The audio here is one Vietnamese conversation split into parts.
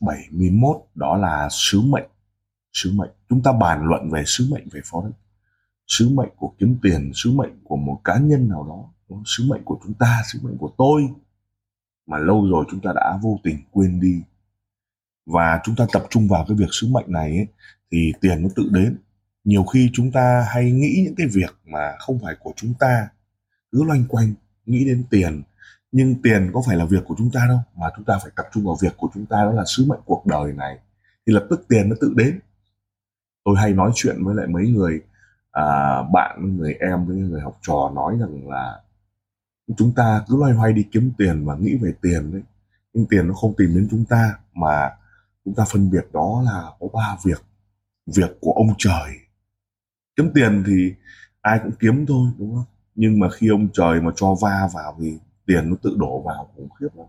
71 đó là sứ mệnh. Sứ mệnh. Chúng ta bàn luận về sứ mệnh về forex. Sứ mệnh của kiếm tiền sứ mệnh của một cá nhân nào đó sứ mệnh của chúng ta sứ mệnh của tôi. Mà lâu rồi chúng ta đã vô tình quên đi. Và chúng ta tập trung vào cái việc sứ mệnh này ấy, thì tiền nó tự đến. Nhiều khi chúng ta hay nghĩ những cái việc mà không phải của chúng ta. Cứ loanh quanh nghĩ đến tiền nhưng tiền có phải là việc của chúng ta đâu mà chúng ta phải tập trung vào việc của chúng ta đó là sứ mệnh cuộc đời này. Thì lập tức tiền nó tự đến. Tôi hay nói chuyện với lại mấy người à, bạn người em với người học trò nói rằng là chúng ta cứ loay hoay đi kiếm tiền và nghĩ về tiền đấy. Nhưng tiền nó không tìm đến chúng ta mà chúng ta phân biệt đó là có ba việc. Việc của ông trời. Kiếm tiền thì ai cũng kiếm thôi đúng không? Nhưng mà khi ông trời mà cho va vào thì tiền nó tự đổ vào khủng khiếp lắm.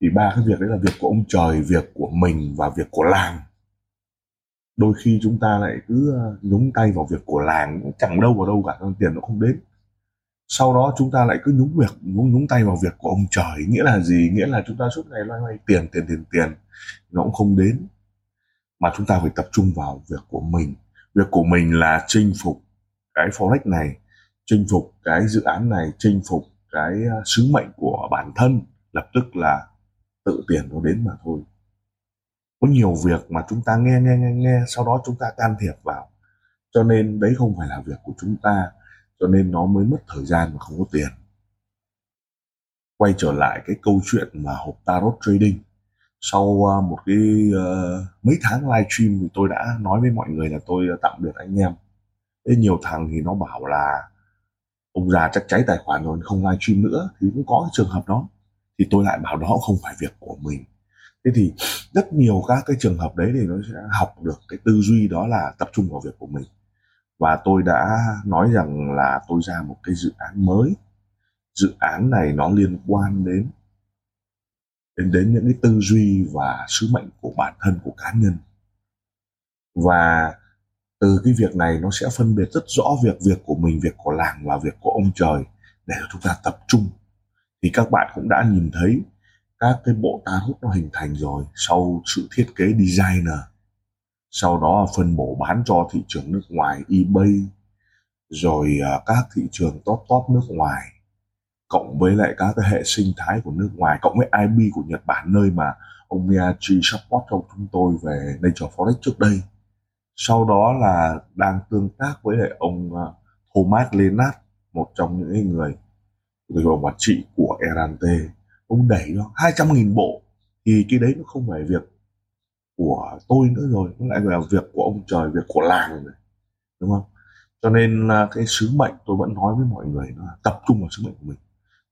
Thì ba cái việc đấy là việc của ông trời, việc của mình và việc của làng. Đôi khi chúng ta lại cứ ờ, nhúng tay vào việc của làng chẳng đâu vào đâu cả tiền nó không đến. Sau đó chúng ta lại cứ nhúng việc, nhúng nhúng tay vào việc của ông trời, nghĩa là gì? Nghĩa là chúng ta suốt ngày loay hoay tiền tiền tiền tiền, nó cũng không đến. Mà chúng ta phải tập trung vào việc của mình. Việc của mình là chinh phục cái forex này, chinh phục cái dự án này, chinh phục cái ờ, sứ mệnh của bản thân lập tức là tự tiền nó đến mà thôi. Có nhiều việc mà chúng ta nghe nghe nghe nghe sau đó chúng ta can thiệp vào. Cho nên đấy không phải là việc của chúng ta cho nên nó mới mất thời gian mà không có tiền. Quay trở lại cái câu chuyện mà hộp tarot trading. Sau ờ, một cái uh, mấy tháng live stream thì tôi đã nói với mọi người là tôi tạm biệt anh em. Thế nhiều thằng thì nó bảo là ông già chắc cháy tài khoản rồi, không live stream nữa, thì cũng có cái trường hợp đó. Thì tôi lại bảo đó không phải việc của mình. Thế thì rất nhiều các cái trường hợp đấy thì nó sẽ học được cái tư duy đó là tập trung vào việc của mình. Và tôi đã nói rằng là tôi ra một cái dự án mới. Dự án này nó liên quan đến đến đến những cái tư duy và sứ mệnh của bản thân, của cá nhân. Và từ cái việc này nó sẽ phân biệt rất rõ việc việc của mình, việc của làng và việc của ông trời để chúng ta tập trung. Thì các bạn cũng đã nhìn thấy các cái bộ tarot nó hình thành rồi sau sự thiết kế designer. Sau đó phân bổ bán cho thị trường nước ngoài, ebay, rồi à, các thị trường top top nước ngoài, cộng với lại các cái hệ sinh thái của nước ngoài, cộng với IB của Nhật Bản, nơi mà ông Miyachi support cho chúng tôi về Nature Forex trước đây sau đó là đang tương tác với lại ông ờ, Thomas Lennart, một trong những người người hội quản trị của Erante ông đẩy cho hai trăm nghìn bộ. Thì cái đấy nó không phải việc của tôi nữa rồi nó lại là việc của ông trời việc của làng rồi đúng không? Cho nên là cái sứ mệnh tôi vẫn nói với mọi người nó là tập trung vào sứ mệnh của mình.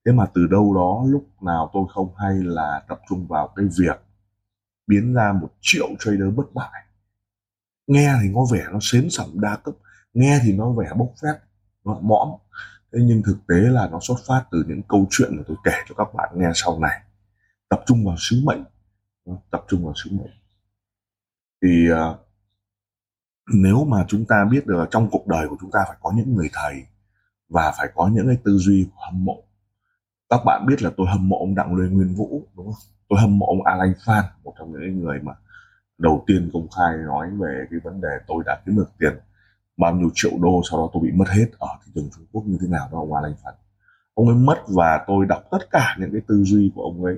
Thế mà từ đâu đó lúc nào tôi không hay là tập trung vào cái việc biến ra một triệu trader bất bại nghe thì có vẻ nó xến sẩm đa cấp, nghe thì nó vẻ bốc phét, nó mõm. Thế nhưng thực tế là nó xuất phát từ những câu chuyện mà tôi kể cho các bạn nghe sau này. Tập trung vào sứ mệnh tập trung vào sứ mệnh. Thì à, nếu mà chúng ta biết được trong cuộc đời của chúng ta phải có những người thầy và phải có những cái tư duy hâm mộ. Các bạn biết là tôi hâm mộ ông đặng lê nguyên vũ, đúng không? Tôi hâm mộ ông alan phan, một trong những người mà đầu tiên công khai nói về cái vấn đề tôi đã kiếm được tiền bao nhiêu triệu đô sau đó tôi bị mất hết ở thị trường Trung Quốc như thế nào đó, ông Alan Phật ông ấy mất và tôi đọc tất cả những cái tư duy của ông ấy.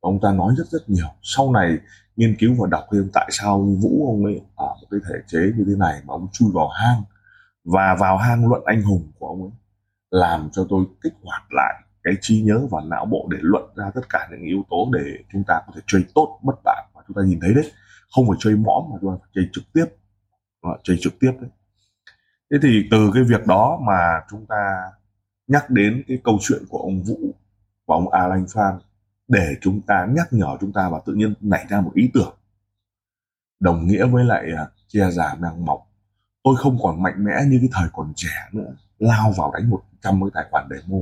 Ông ta nói rất rất nhiều. Sau này nghiên cứu và đọc thêm tại sao Vũ ông ấy ở một cái thể chế như thế này mà ông chui vào hang. Và vào hang luận anh hùng của ông ấy làm cho tôi kích hoạt lại cái trí nhớ và não bộ để luận ra tất cả những yếu tố để chúng ta có thể chơi tốt, bất bại. Và chúng ta nhìn thấy đấy không phải chơi mõm mà chúng ta phải chơi trực tiếp. Ờ, chơi trực tiếp đấy. Thế thì từ cái việc đó mà chúng ta nhắc đến cái câu chuyện của ông vũ và ông Alan Phan để chúng ta nhắc nhở chúng ta và tự nhiên nảy ra một ý tưởng. Đồng nghĩa với lại à, che già mang mọc. Tôi không còn mạnh mẽ như cái thời còn trẻ nữa, lao vào đánh một trăm cái tài khoản demo,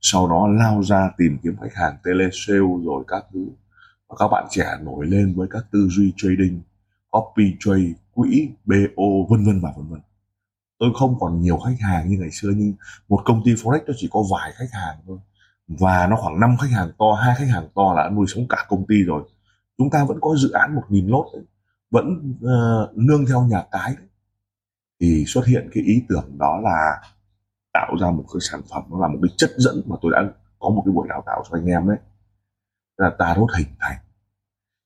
sau đó lao ra tìm kiếm khách hàng telesale rồi các thứ và các bạn trẻ nổi lên với các tư duy trading copy trade quỹ bo vân vân và vân vân. Tôi không còn nhiều khách hàng như ngày xưa nhưng một công ty forex nó chỉ có vài khách hàng thôi. Và nó khoảng 5 khách hàng to hai khách hàng to là nuôi sống cả công ty rồi. Chúng ta vẫn có dự án một nghìn lốt đấy, vẫn uh, nương theo nhà cái đấy. Thì xuất hiện cái ý tưởng đó là tạo ra một cái sản phẩm nó là một cái chất dẫn mà tôi đã có một cái buổi đào tạo cho anh em đấy là tarot hình thành.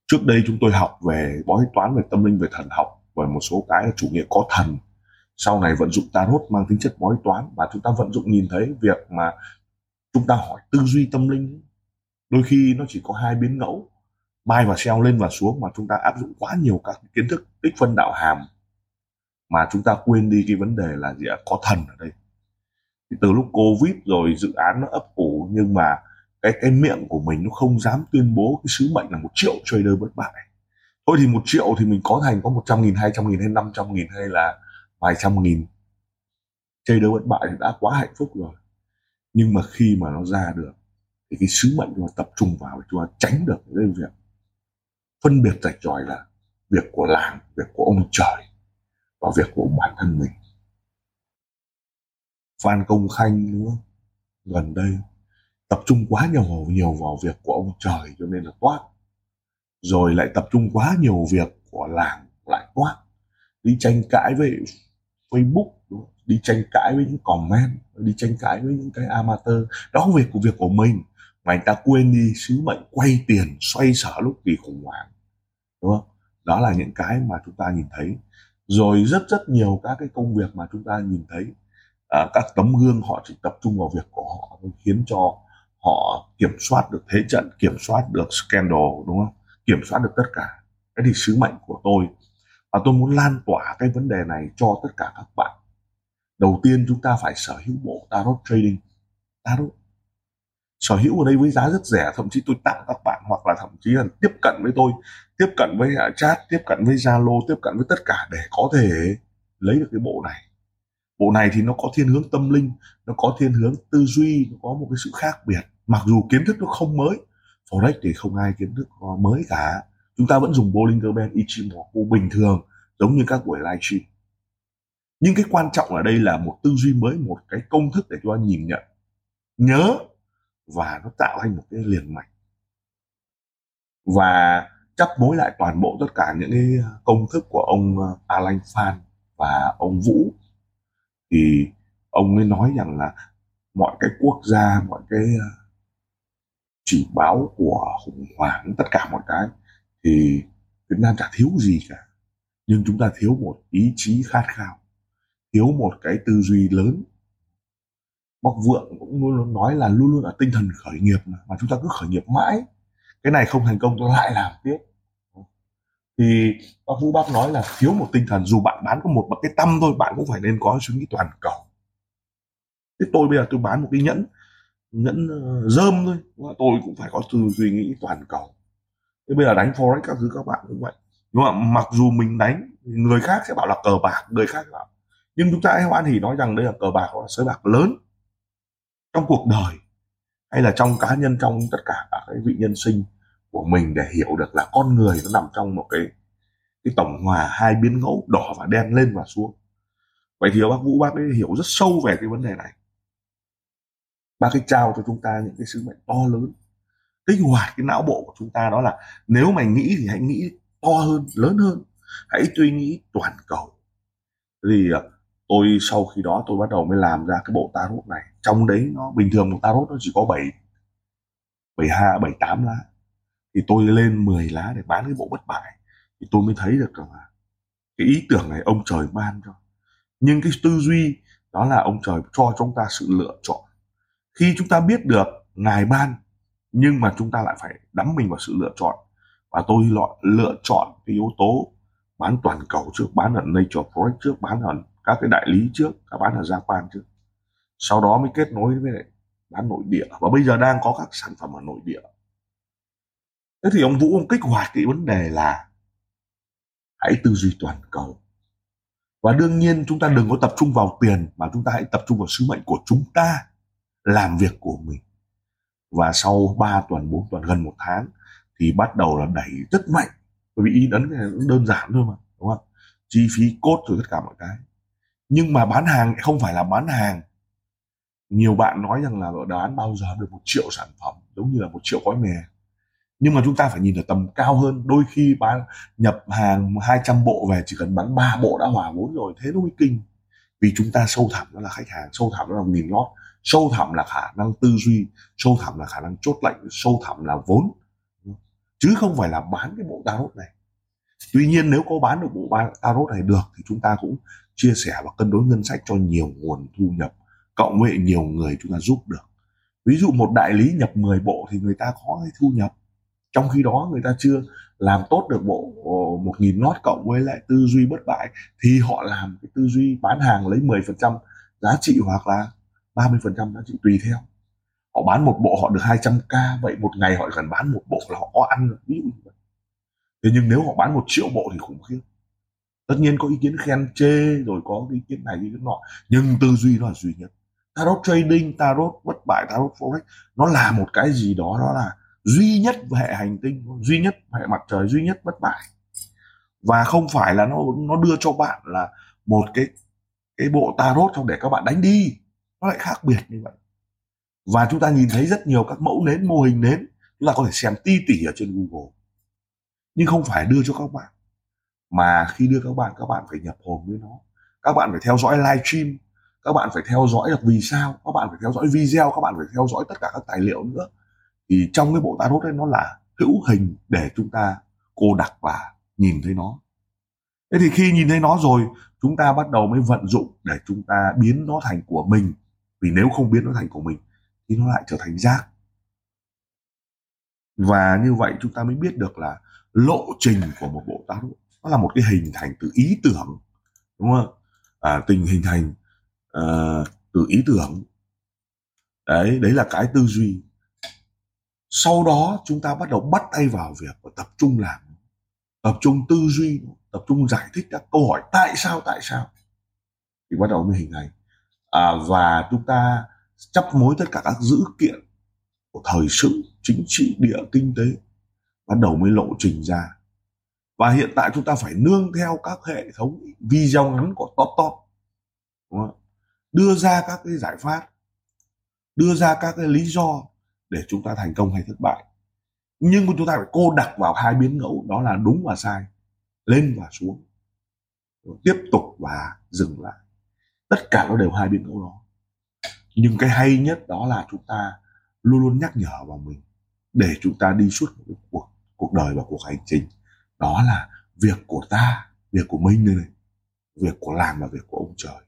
Trước đây chúng tôi học về, bói toán về tâm linh, về thần học và một số cái là chủ nghĩa có thần. Sau này vận dụng tarot mang tính chất bói toán, và chúng ta vận dụng nhìn thấy việc mà chúng ta hỏi tư duy tâm linh đôi khi nó chỉ có hai biến ngẫu mai và xeo lên và xuống mà chúng ta áp dụng quá nhiều các kiến thức, tích phân đạo hàm, mà chúng ta quên đi cái vấn đề là gì ạ? Có thần ở đây. Thì từ lúc covid rồi dự án nó ấp ủ nhưng mà cái cái miệng của mình nó không dám tuyên bố cái sứ mệnh là một triệu trader bất bại. Thôi thì một triệu thì mình có thành có một trăm nghìn, hai trăm nghìn hay năm trăm nghìn hay là vài trăm nghìn trader bất bại thì đã quá hạnh phúc rồi. Nhưng mà khi mà nó ra được, thì cái sứ mệnh chúng ta tập trung vào để chúng ta tránh được cái việc phân biệt rạch ròi là việc của làng, việc của ông trời và việc của bản thân mình. Phan Công Khanh, đúng không? gần đây tập trung quá nhiều nhiều vào việc của ông trời cho nên là toát. Rồi lại tập trung quá nhiều việc của làng lại toát. Đi tranh cãi với Facebook đúng không? đi tranh cãi với những comment đi tranh cãi với những cái amateur. Đó không việc của việc của mình mà anh ta quên đi sứ mệnh quay tiền xoay sở lúc kỳ khủng hoảng đúng không? Đó là những cái mà chúng ta nhìn thấy. Rồi rất rất nhiều các cái công việc mà chúng ta nhìn thấy à, các tấm gương họ chỉ tập trung vào việc của họ khiến cho họ kiểm soát được thế trận, kiểm soát được scandal, đúng không? Kiểm soát được tất cả. Cái thì sứ mệnh của tôi, và tôi muốn lan tỏa cái vấn đề này cho tất cả các bạn. Đầu tiên chúng ta phải sở hữu bộ tarot trading. Tarot. Sở hữu ở đây với giá rất rẻ, thậm chí tôi tặng các bạn, hoặc là thậm chí là tiếp cận với tôi, tiếp cận với à, chat, tiếp cận với zalo, tiếp cận với tất cả để có thể lấy được cái bộ này bộ này thì nó có thiên hướng tâm linh, nó có thiên hướng tư duy, nó có một cái sự khác biệt. Mặc dù kiến thức nó không mới, forex thì không ai kiến thức mới cả. Chúng ta vẫn dùng Bollinger Band, Ichimoku bình thường, giống như các buổi livestream nhưng cái quan trọng ở đây là một tư duy mới, một cái công thức để cho anh nhìn nhận, nhớ và nó tạo thành một cái liền mạch. Và chấp mối lại toàn bộ tất cả những cái công thức của ông ờ, Alan Phan và ông Vũ thì ông ấy nói rằng là mọi cái quốc gia mọi cái ờ, chỉ báo của khủng hoảng tất cả mọi cái thì Việt Nam chả thiếu gì cả. Nhưng chúng ta thiếu một ý chí khát khao thiếu một cái tư duy lớn. Bóc Vượng cũng luôn nói là luôn luôn ở tinh thần khởi nghiệp mà, mà chúng ta cứ khởi nghiệp mãi. Cái này không thành công tôi lại làm tiếp thì bác Vũ Bác nói là thiếu một tinh thần, dù bạn bán có một cái tâm thôi, bạn cũng phải nên có suy nghĩ toàn cầu. Thế tôi bây giờ tôi bán một cái nhẫn nhẫn ờ, dơm thôi tôi cũng phải có tư duy nghĩ toàn cầu. Thế bây giờ đánh forex các thứ các bạn cũng vậy. Đúng không mặc dù mình đánh, người khác sẽ bảo là cờ bạc, người khác bảo. Nhưng chúng ta hãy hoan hỉ nói rằng đây là cờ bạc hoặc là sới bạc lớn. Trong cuộc đời, hay là trong cá nhân, trong tất cả các vị nhân sinh của mình để hiểu được là con người nó nằm trong một cái cái tổng hòa hai biến ngẫu đỏ và đen lên và xuống. Vậy thì bác vũ, bác ấy hiểu rất sâu về cái vấn đề này. Bác ấy trao cho chúng ta những cái sứ mệnh to lớn. Kích hoạt cái não bộ của chúng ta đó là nếu mày nghĩ thì hãy nghĩ to hơn, lớn hơn. Hãy suy nghĩ toàn cầu. Thì ờ, tôi sau khi đó tôi bắt đầu mới làm ra cái bộ tarot này. Trong đấy nó, bình thường một tarot nó chỉ có 7 72 78 lá thì tôi lên 10 lá để bán cái bộ bất bại. Thì tôi mới thấy được rằng là cái ý tưởng này ông trời ban cho. Nhưng cái tư duy đó là ông trời cho chúng ta sự lựa chọn. Khi chúng ta biết được ngài ban nhưng mà chúng ta lại phải đắm mình vào sự lựa chọn. Và tôi lựa, lựa chọn cái yếu tố bán toàn cầu trước bán ở Nature Forex trước bán ở các cái đại lý trước các bán ở Japan trước. Sau đó mới kết nối với lại bán nội địa. Và bây giờ đang có các sản phẩm ở nội địa thế thì ông vũ, ông kích hoạt cái vấn đề là hãy tư duy toàn cầu. Và đương nhiên chúng ta đừng có tập trung vào tiền, mà chúng ta hãy tập trung vào sứ mệnh của chúng ta, làm việc của mình. Và sau 3 tuần 4 tuần, gần một tháng thì bắt đầu là đẩy rất mạnh. Bởi vì in ấn này đơn giản thôi mà, đúng không? Chi phí cốt rồi tất cả mọi cái. Nhưng mà bán hàng không phải là bán hàng. Nhiều bạn nói rằng là bán bao giờ được một triệu sản phẩm, giống như là một triệu gói mè nhưng mà chúng ta phải nhìn ở tầm cao hơn. Đôi khi bán nhập hàng 200 bộ về, chỉ cần bán 3 bộ đã hòa vốn rồi, thế nó mới kinh. Vì chúng ta sâu thẳm nó là khách hàng, sâu thẳm nó là nghìn lót sâu thẳm là khả năng tư duy, sâu thẳm là khả năng chốt lệnh, sâu thẳm là vốn. Chứ không phải là bán cái bộ tarot này. Tuy nhiên nếu có bán được bộ tarot này được thì chúng ta cũng chia sẻ và cân đối ngân sách cho nhiều nguồn thu nhập, cộng với nhiều người chúng ta giúp được. Ví dụ một đại lý nhập 10 bộ thì người ta có cái thu nhập trong khi đó người ta chưa làm tốt được bộ ờ, một nghìn nốt cộng với lại tư duy bất bại, thì họ làm cái tư duy bán hàng lấy 10% giá trị hoặc là 30% giá trị tùy theo. Họ bán một bộ họ được 200k vậy một ngày họ cần bán một bộ là họ có ăn ví dụ như vậy. Thế nhưng nếu họ bán một triệu bộ thì khủng khiếp. Tất nhiên có ý kiến khen chê rồi có ý kiến này ý kiến nọ, nhưng tư duy nó là duy nhất. Tarot trading, tarot bất bại, tarot forex, nó là một cái gì đó đó là duy nhất hệ hành tinh duy nhất hệ mặt trời, duy nhất bất bại. Và không phải là nó nó đưa cho bạn là một cái cái bộ tarot trong để các bạn đánh đi. Nó lại khác biệt như vậy. Và chúng ta nhìn thấy rất nhiều các mẫu nến, mô hình nến. Chúng ta có thể xem ti tỉ ở trên google. Nhưng không phải đưa cho các bạn, mà khi đưa các bạn các bạn phải nhập hồn với nó. Các bạn phải theo dõi live stream. Các bạn phải theo dõi được vì sao. Các bạn phải theo dõi video. Các bạn phải theo dõi tất cả các tài liệu nữa thì trong cái bộ tarot ấy nó là hữu hình để chúng ta cô đặc và nhìn thấy nó. Thế thì khi nhìn thấy nó rồi chúng ta bắt đầu mới vận dụng để chúng ta biến nó thành của mình. Vì nếu không biến nó thành của mình thì nó lại trở thành rác. Và như vậy chúng ta mới biết được là lộ trình của một bộ tarot nó là một cái hình thành từ ý tưởng đúng không? À, tình hình thành uh, từ ý tưởng. Đấy đấy là cái tư duy sau đó chúng ta bắt đầu bắt tay vào việc và tập trung làm tập trung tư duy tập trung giải thích các câu hỏi tại sao tại sao. Thì bắt đầu mới hình thành. À, và chúng ta chấp mối tất cả các dữ kiện của thời sự chính trị địa kinh tế bắt đầu mới lộ trình ra. Và hiện tại chúng ta phải nương theo các hệ thống video ngắn của top top đúng không? đưa ra các cái giải pháp đưa ra các cái lý do để chúng ta thành công hay thất bại. Nhưng mà chúng ta phải cô đặt vào hai biến ngẫu, đó là đúng và sai, lên và xuống tiếp tục và dừng lại. Tất cả nó đều hai biến ngẫu đó. Nhưng cái hay nhất đó là chúng ta luôn luôn nhắc nhở vào mình để chúng ta đi suốt một cuộc cuộc đời và cuộc hành trình. Đó là việc của ta, việc của mình đây này, việc của làng và việc của ông trời.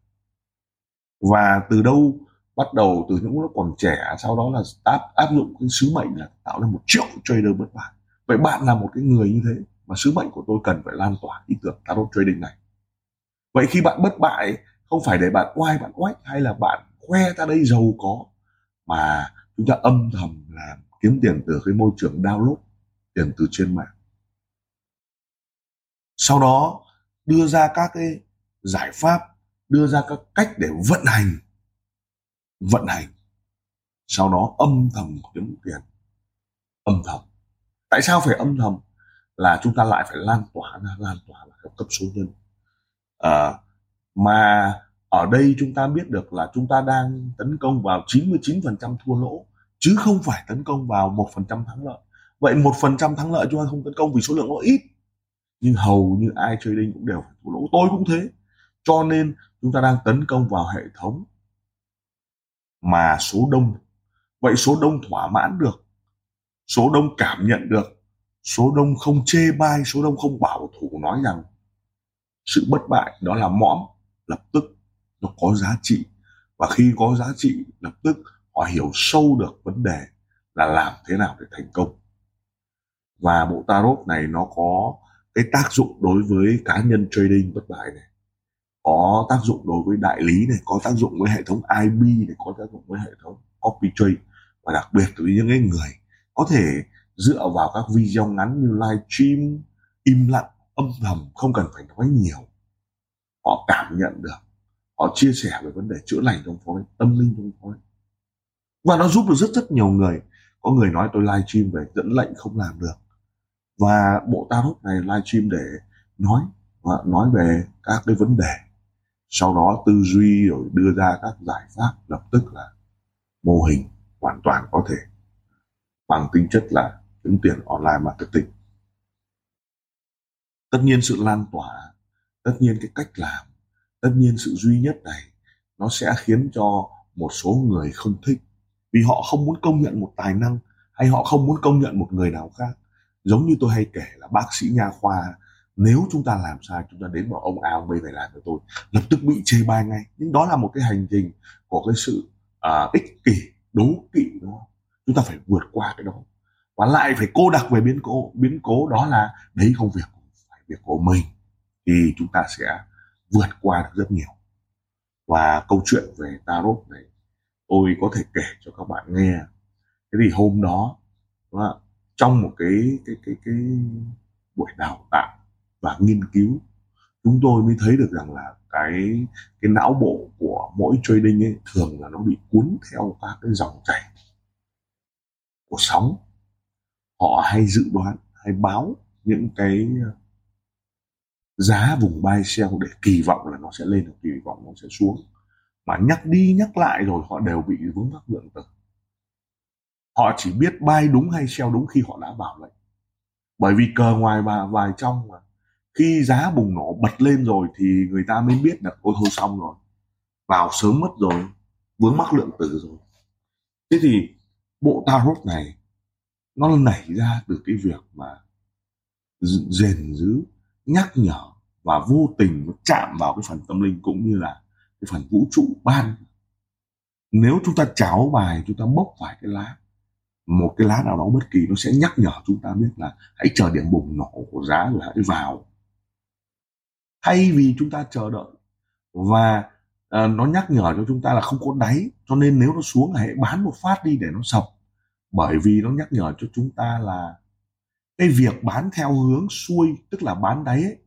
Và từ đâu bắt đầu từ những lúc còn trẻ, sau đó là áp áp dụng cái sứ mệnh là tạo ra một triệu trader bất bại. Vậy bạn là một cái người như thế mà sứ mệnh của tôi cần phải lan tỏa ý tưởng tarot trading này. Vậy khi bạn bất bại, không phải để bạn oai, bạn oách hay là bạn khoe ta đây giàu có, mà chúng ta âm thầm làm kiếm tiền từ cái môi trường download, tiền từ trên mạng. Sau đó, đưa ra các cái giải pháp, đưa ra các cách để vận hành vận hành. Sau đó âm thầm kiếm tiền. Âm thầm. Tại sao phải âm thầm? Là chúng ta lại phải lan tỏa ra lan tỏa là cấp số nhân. À, mà ở đây chúng ta biết được là chúng ta đang tấn công vào 99% thua lỗ chứ không phải tấn công vào 1% thắng lợi. Vậy 1% thắng lợi chúng ta không tấn công vì số lượng nó ít. Nhưng hầu như ai trading cũng đều phải thua lỗ. Tôi cũng thế. Cho nên chúng ta đang tấn công vào hệ thống mà số đông. Vậy số đông thỏa mãn được, số đông cảm nhận được, số đông không chê bai, số đông không bảo thủ nói rằng sự bất bại đó là mõm, lập tức nó có giá trị. Và khi có giá trị, lập tức họ hiểu sâu được vấn đề là làm thế nào để thành công. Và bộ tarot này nó có cái tác dụng đối với cá nhân trading bất bại này có tác dụng đối với đại lý này, có tác dụng với hệ thống IB này, có tác dụng với hệ thống copy trade và đặc biệt với những cái người có thể dựa vào các video ngắn như live stream, im lặng, âm thầm, không cần phải nói nhiều. Họ cảm nhận được, họ chia sẻ về vấn đề chữa lành trong phối tâm linh trong phối và nó giúp được rất rất nhiều người. Có người nói tôi live stream về dẫn lệnh không làm được. Và bộ tarot này live stream để nói, và nói về các cái vấn đề sau đó tư duy rồi đưa ra các giải pháp lập tức là mô hình hoàn toàn có thể bằng tính chất là kiếm tiền online marketing. Tất nhiên sự lan tỏa, tất nhiên cái cách làm, tất nhiên sự duy nhất này nó sẽ khiến cho một số người không thích. Vì họ không muốn công nhận một tài năng hay họ không muốn công nhận một người nào khác. Giống như tôi hay kể là bác sĩ nha khoa nếu chúng ta làm sai chúng ta đến bảo ông A ông B phải làm cho tôi. Lập tức bị chê bai ngay. Nhưng đó là một cái hành trình của cái sự uh, ích kỷ đố kỵ đó. Chúng ta phải vượt qua cái đó. Và lại phải cô đặc về biến cố. Biến cố đó là đấy không việc phải việc của mình thì chúng ta sẽ vượt qua được rất nhiều. Và câu chuyện về tarot này tôi có thể kể cho các bạn nghe. Thế thì hôm đó trong một cái cái cái cái buổi đào tạo và nghiên cứu. Chúng tôi mới thấy được rằng là cái cái não bộ của mỗi trading ấy thường là nó bị cuốn theo các cái dòng chảy của sóng. Họ hay dự đoán, hay báo những cái giá vùng buy sell để kỳ vọng là nó sẽ lên kỳ vọng nó sẽ xuống. Mà nhắc đi nhắc lại rồi họ đều bị vướng mắc lượng tử họ chỉ biết buy đúng hay sell đúng khi họ đã vào lệnh. Bởi vì cờ ngoài và vài trong mà khi giá bùng nổ bật lên rồi thì người ta mới biết là ôi thôi xong rồi. Vào sớm mất rồi, vướng mắc lượng tử rồi. Thế thì bộ tarot này, nó nảy ra từ cái việc mà rèn giữ nhắc nhở và vô tình nó chạm vào cái phần tâm linh cũng như là cái phần vũ trụ ban. Nếu chúng ta cháo bài, chúng ta bốc phải cái lá, một cái lá nào đó bất kỳ nó sẽ nhắc nhở chúng ta biết là hãy chờ điểm bùng nổ của giá rồi hãy vào thay vì chúng ta chờ đợi và uh, nó nhắc nhở cho chúng ta là không có đáy cho nên nếu nó xuống hãy bán một phát đi để nó sập bởi vì nó nhắc nhở cho chúng ta là cái việc bán theo hướng xuôi tức là bán đáy ấy,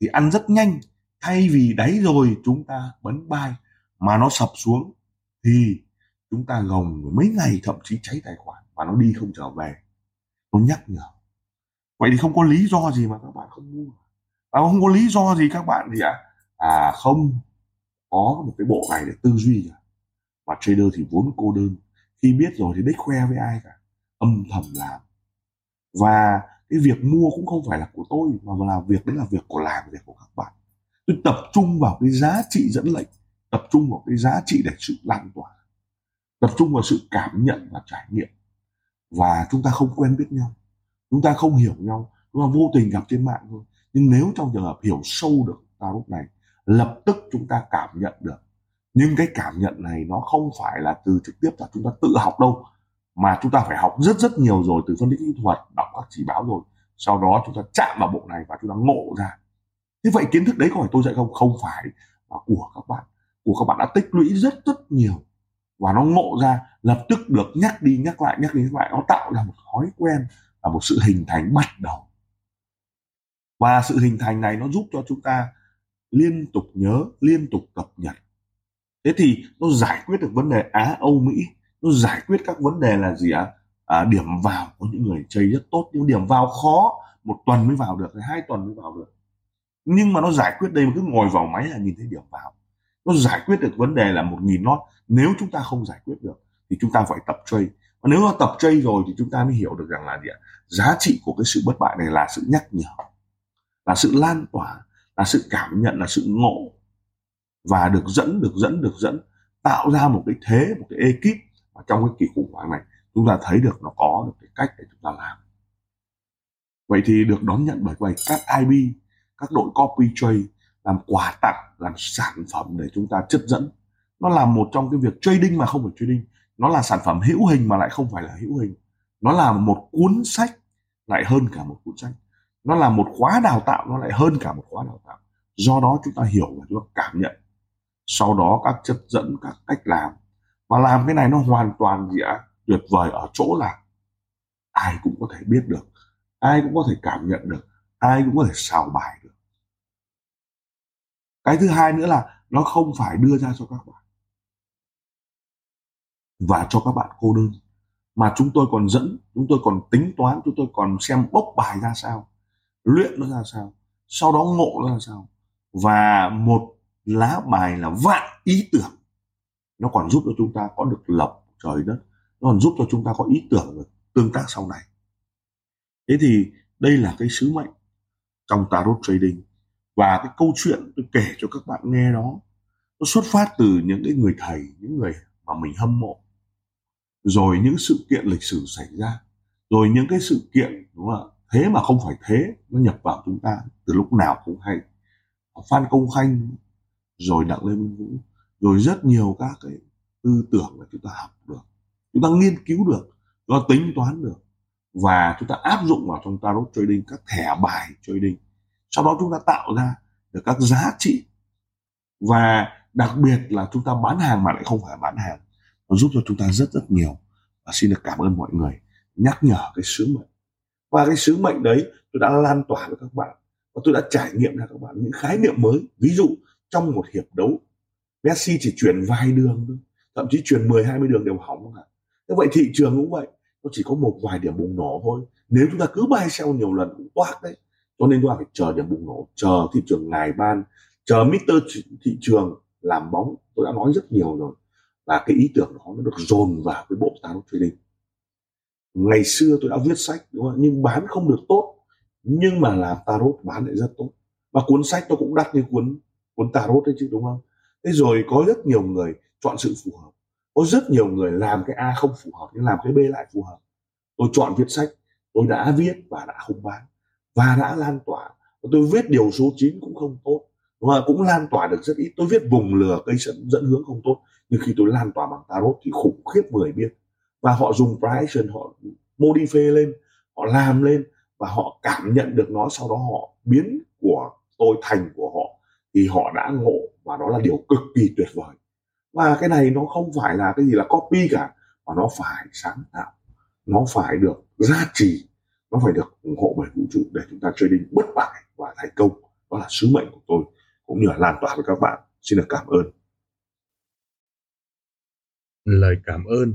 thì ăn rất nhanh. Thay vì đáy rồi chúng ta bấn bay mà nó sập xuống thì chúng ta gồng mấy ngày thậm chí cháy tài khoản và nó đi không trở về. Nó nhắc nhở. Vậy thì không có lý do gì mà các bạn không mua và không có lý do gì các bạn gì ạ? À? à không có một cái bộ này để tư duy cả. Và trader thì vốn cô đơn. Khi biết rồi thì đích khoe với ai cả? Âm thầm làm. Và cái việc mua cũng không phải là của tôi, mà là việc, đấy là việc của làm, việc của các bạn. Tôi tập trung vào cái giá trị dẫn lệnh, tập trung vào cái giá trị để sự lan tỏa, tập trung vào sự cảm nhận và trải nghiệm. Và chúng ta không quen biết nhau, chúng ta không hiểu nhau, chúng ta vô tình gặp trên mạng thôi nhưng nếu trong trường hợp hiểu sâu được ta lúc này, lập tức chúng ta cảm nhận được. Nhưng cái cảm nhận này nó không phải là từ trực tiếp là chúng ta tự học đâu, mà chúng ta phải học rất rất nhiều rồi từ phân tích kỹ thuật, đọc các chỉ báo rồi. Sau đó chúng ta chạm vào bộ này và chúng ta ngộ ra. Thế vậy kiến thức đấy có phải tôi dạy không? Không phải. Mà của các bạn. Của các bạn đã tích lũy rất rất nhiều. Và nó ngộ ra, lập tức được nhắc đi, nhắc lại, nhắc đi, nhắc lại. Nó tạo ra một thói quen và một sự hình thành bắt đầu và sự hình thành này nó giúp cho chúng ta liên tục nhớ, liên tục cập nhật. Thế thì nó giải quyết được vấn đề á, âu, mỹ. Nó giải quyết các vấn đề là gì ạ? À? điểm vào có những người chơi rất tốt. Nhưng điểm vào khó, một tuần mới vào được hay hai tuần mới vào được. Nhưng mà nó giải quyết đây, mà cứ ngồi vào máy là nhìn thấy điểm vào. Nó giải quyết được vấn đề là một nghìn nó nếu chúng ta không giải quyết được, thì chúng ta phải tập chơi. Và nếu mà tập chơi rồi thì chúng ta mới hiểu được rằng là gì ạ? Giá trị của cái sự bất bại này là sự nhắc nhở là sự lan tỏa, là sự cảm nhận, là sự ngộ và được dẫn được dẫn được dẫn, tạo ra một cái thế, một cái ekip và trong cái kỳ khủng hoảng này chúng ta thấy được nó có được cái cách để chúng ta làm. Vậy thì được đón nhận bởi vậy các IB các đội copy trade làm quà tặng, làm sản phẩm để chúng ta chất dẫn. Nó là một trong cái việc trading mà không phải trading. Nó là sản phẩm hữu hình mà lại không phải là hữu hình. Nó là một cuốn sách lại hơn cả một cuốn sách nó là một khóa đào tạo, nó lại hơn cả một khóa đào tạo. Do đó chúng ta hiểu và chúng ta cảm nhận. Sau đó các chất dẫn, các cách làm. Và làm cái này nó hoàn toàn gì ạ? Tuyệt vời ở chỗ là ai cũng có thể biết được, ai cũng có thể cảm nhận được, ai cũng có thể xào bài được. Cái thứ hai nữa là nó không phải đưa ra cho các bạn và cho các bạn cô đơn, mà chúng tôi còn dẫn, chúng tôi còn tính toán, chúng tôi còn xem bốc bài ra sao luyện nó ra sao, sau đó ngộ nó ra sao. Và một lá bài là vạn ý tưởng. Nó còn giúp cho chúng ta có được lộc, trời đất. Nó còn giúp cho chúng ta có ý tưởng tương tác sau này. Thế thì đây là cái sứ mệnh trong tarot trading. Và cái câu chuyện tôi kể cho các bạn nghe đó, nó xuất phát từ những cái người thầy, những người mà mình hâm mộ. Rồi những sự kiện lịch sử xảy ra. Rồi những cái sự kiện, đúng không ạ? Thế mà không phải thế, nó nhập vào chúng ta từ lúc nào cũng hay. Phan công khanh, rồi đặng lê minh vũ, rồi rất nhiều các cái tư tưởng mà chúng ta học được, chúng ta nghiên cứu được, chúng ta tính toán được, và chúng ta áp dụng vào trong tarot trading, các thẻ bài trading. Sau đó chúng ta tạo ra được các giá trị. Và đặc biệt là chúng ta bán hàng mà lại không phải bán hàng, nó giúp cho chúng ta rất rất nhiều. Và xin được cảm ơn mọi người. Nhắc nhở cái sứ mệnh và cái sứ mệnh đấy, tôi đã lan tỏa với các bạn và tôi đã trải nghiệm ra các bạn những khái niệm mới. Ví dụ, trong một hiệp đấu, Messi chỉ chuyển vài đường thôi, thậm chí chuyển 10 20 đường đều hỏng cả như vậy thị trường cũng vậy, nó chỉ có một vài điểm bùng nổ thôi. Nếu chúng ta cứ buy sell nhiều lần cũng toát đấy. Cho nên chúng ta phải chờ điểm bùng nổ, chờ thị trường ngài ban, chờ Mr. thị trường làm bóng. Tôi đã nói rất nhiều rồi và cái ý tưởng đó nó được dồn vào cái bộ táo trading ngày xưa tôi đã viết sách đúng không? nhưng bán không được tốt. Nhưng mà làm tarot bán lại rất tốt. Và cuốn sách tôi cũng đắt như cuốn cuốn tarot đấy chứ đúng không? Thế rồi có rất nhiều người chọn sự phù hợp. Có rất nhiều người làm cái a không phù hợp nhưng làm cái b lại phù hợp. Tôi chọn viết sách tôi đã viết và đã không bán. Và đã lan tỏa. Tôi viết điều số 9 cũng không tốt. Và cũng lan tỏa được rất ít. Tôi viết vùng lừa cây dẫn, dẫn hướng không tốt. Nhưng khi tôi lan tỏa bằng tarot thì khủng khiếp người biết và họ dùng price họ modify lên, họ làm lên và họ cảm nhận được nó. Sau đó họ biến của tôi thành của họ thì họ đã ngộ và đó là điều cực kỳ tuyệt vời. Và cái này nó không phải là cái gì là copy cả, mà nó phải sáng tạo. Nó phải được giá trị nó phải được ủng hộ bởi vũ trụ để chúng ta trading bất bại và thành công. Đó là sứ mệnh của tôi, cũng như là lan tỏa với các bạn. Xin được cảm ơn. Lời cảm ơn